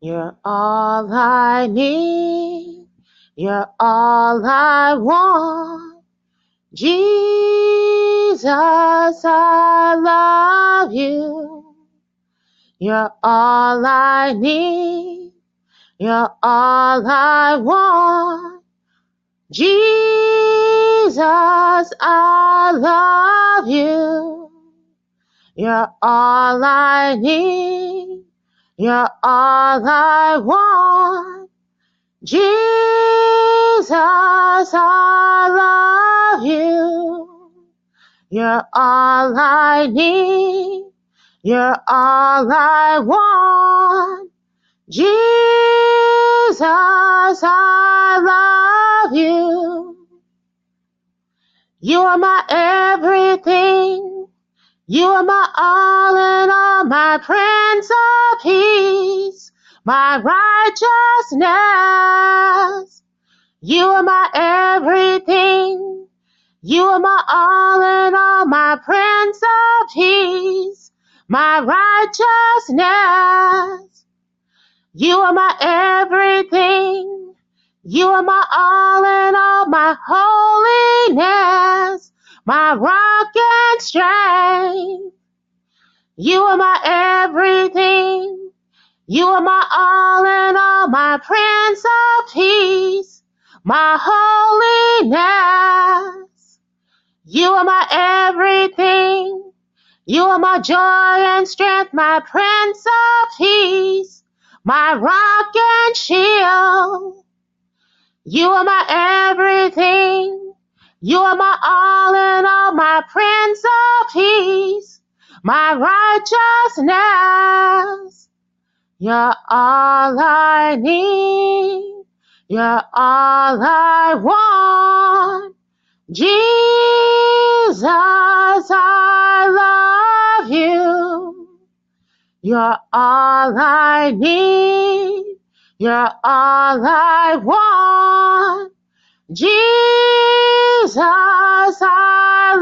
You're all I need. You're all I want. Jesus, I love you. You're all I need. You're all I want. Jesus, I love you. You're all I need. You're all I want. Jesus, I love you. You're all I need. You're all I want. Jesus, I love you. You are my everything. You are my all in all, my Prince of Peace, my righteousness. You are my everything. You are my all in all, my Prince of Peace, my righteousness. You are my everything. You are my all in all, my holiness, my rock and strength. You are my everything. You are my all in all, my Prince of Peace, my holiness. You are my everything. You are my joy and strength, my Prince of Peace, my rock and shield. You are my everything. You are my all in all, my Prince of Peace, my righteousness. You're all I need. You're all I want. Jesus, I love you. You're all I need. You're all I want. Jesus, I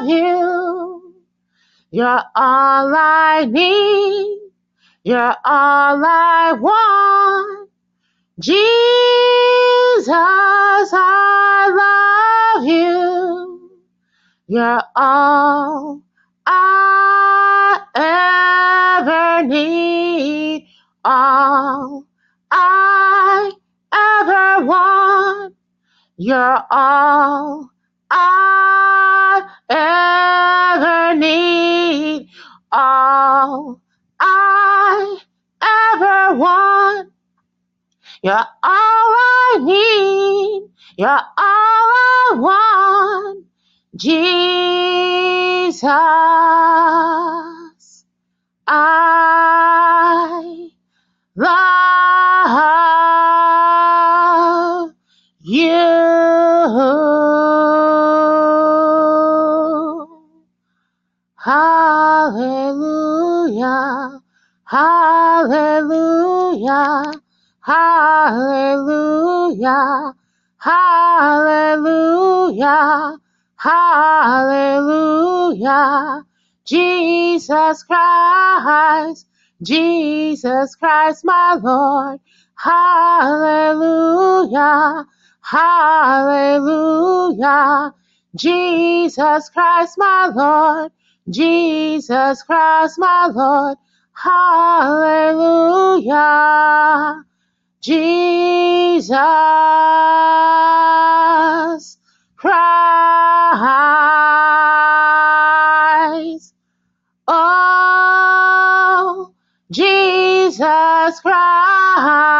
love you. You're all I need. You're all I want. Jesus, I love you. You're all I ever need. You're all I ever need. All I ever want. You're all I need. You're all I want. Jesus, Hallelujah. Hallelujah. Hallelujah. Hallelujah. Hallelujah. Jesus Christ. Jesus Christ, my Lord. Hallelujah. Hallelujah. Jesus Christ, my Lord. Jesus Christ, my Lord. Hallelujah. Jesus Christ. Oh, Jesus Christ.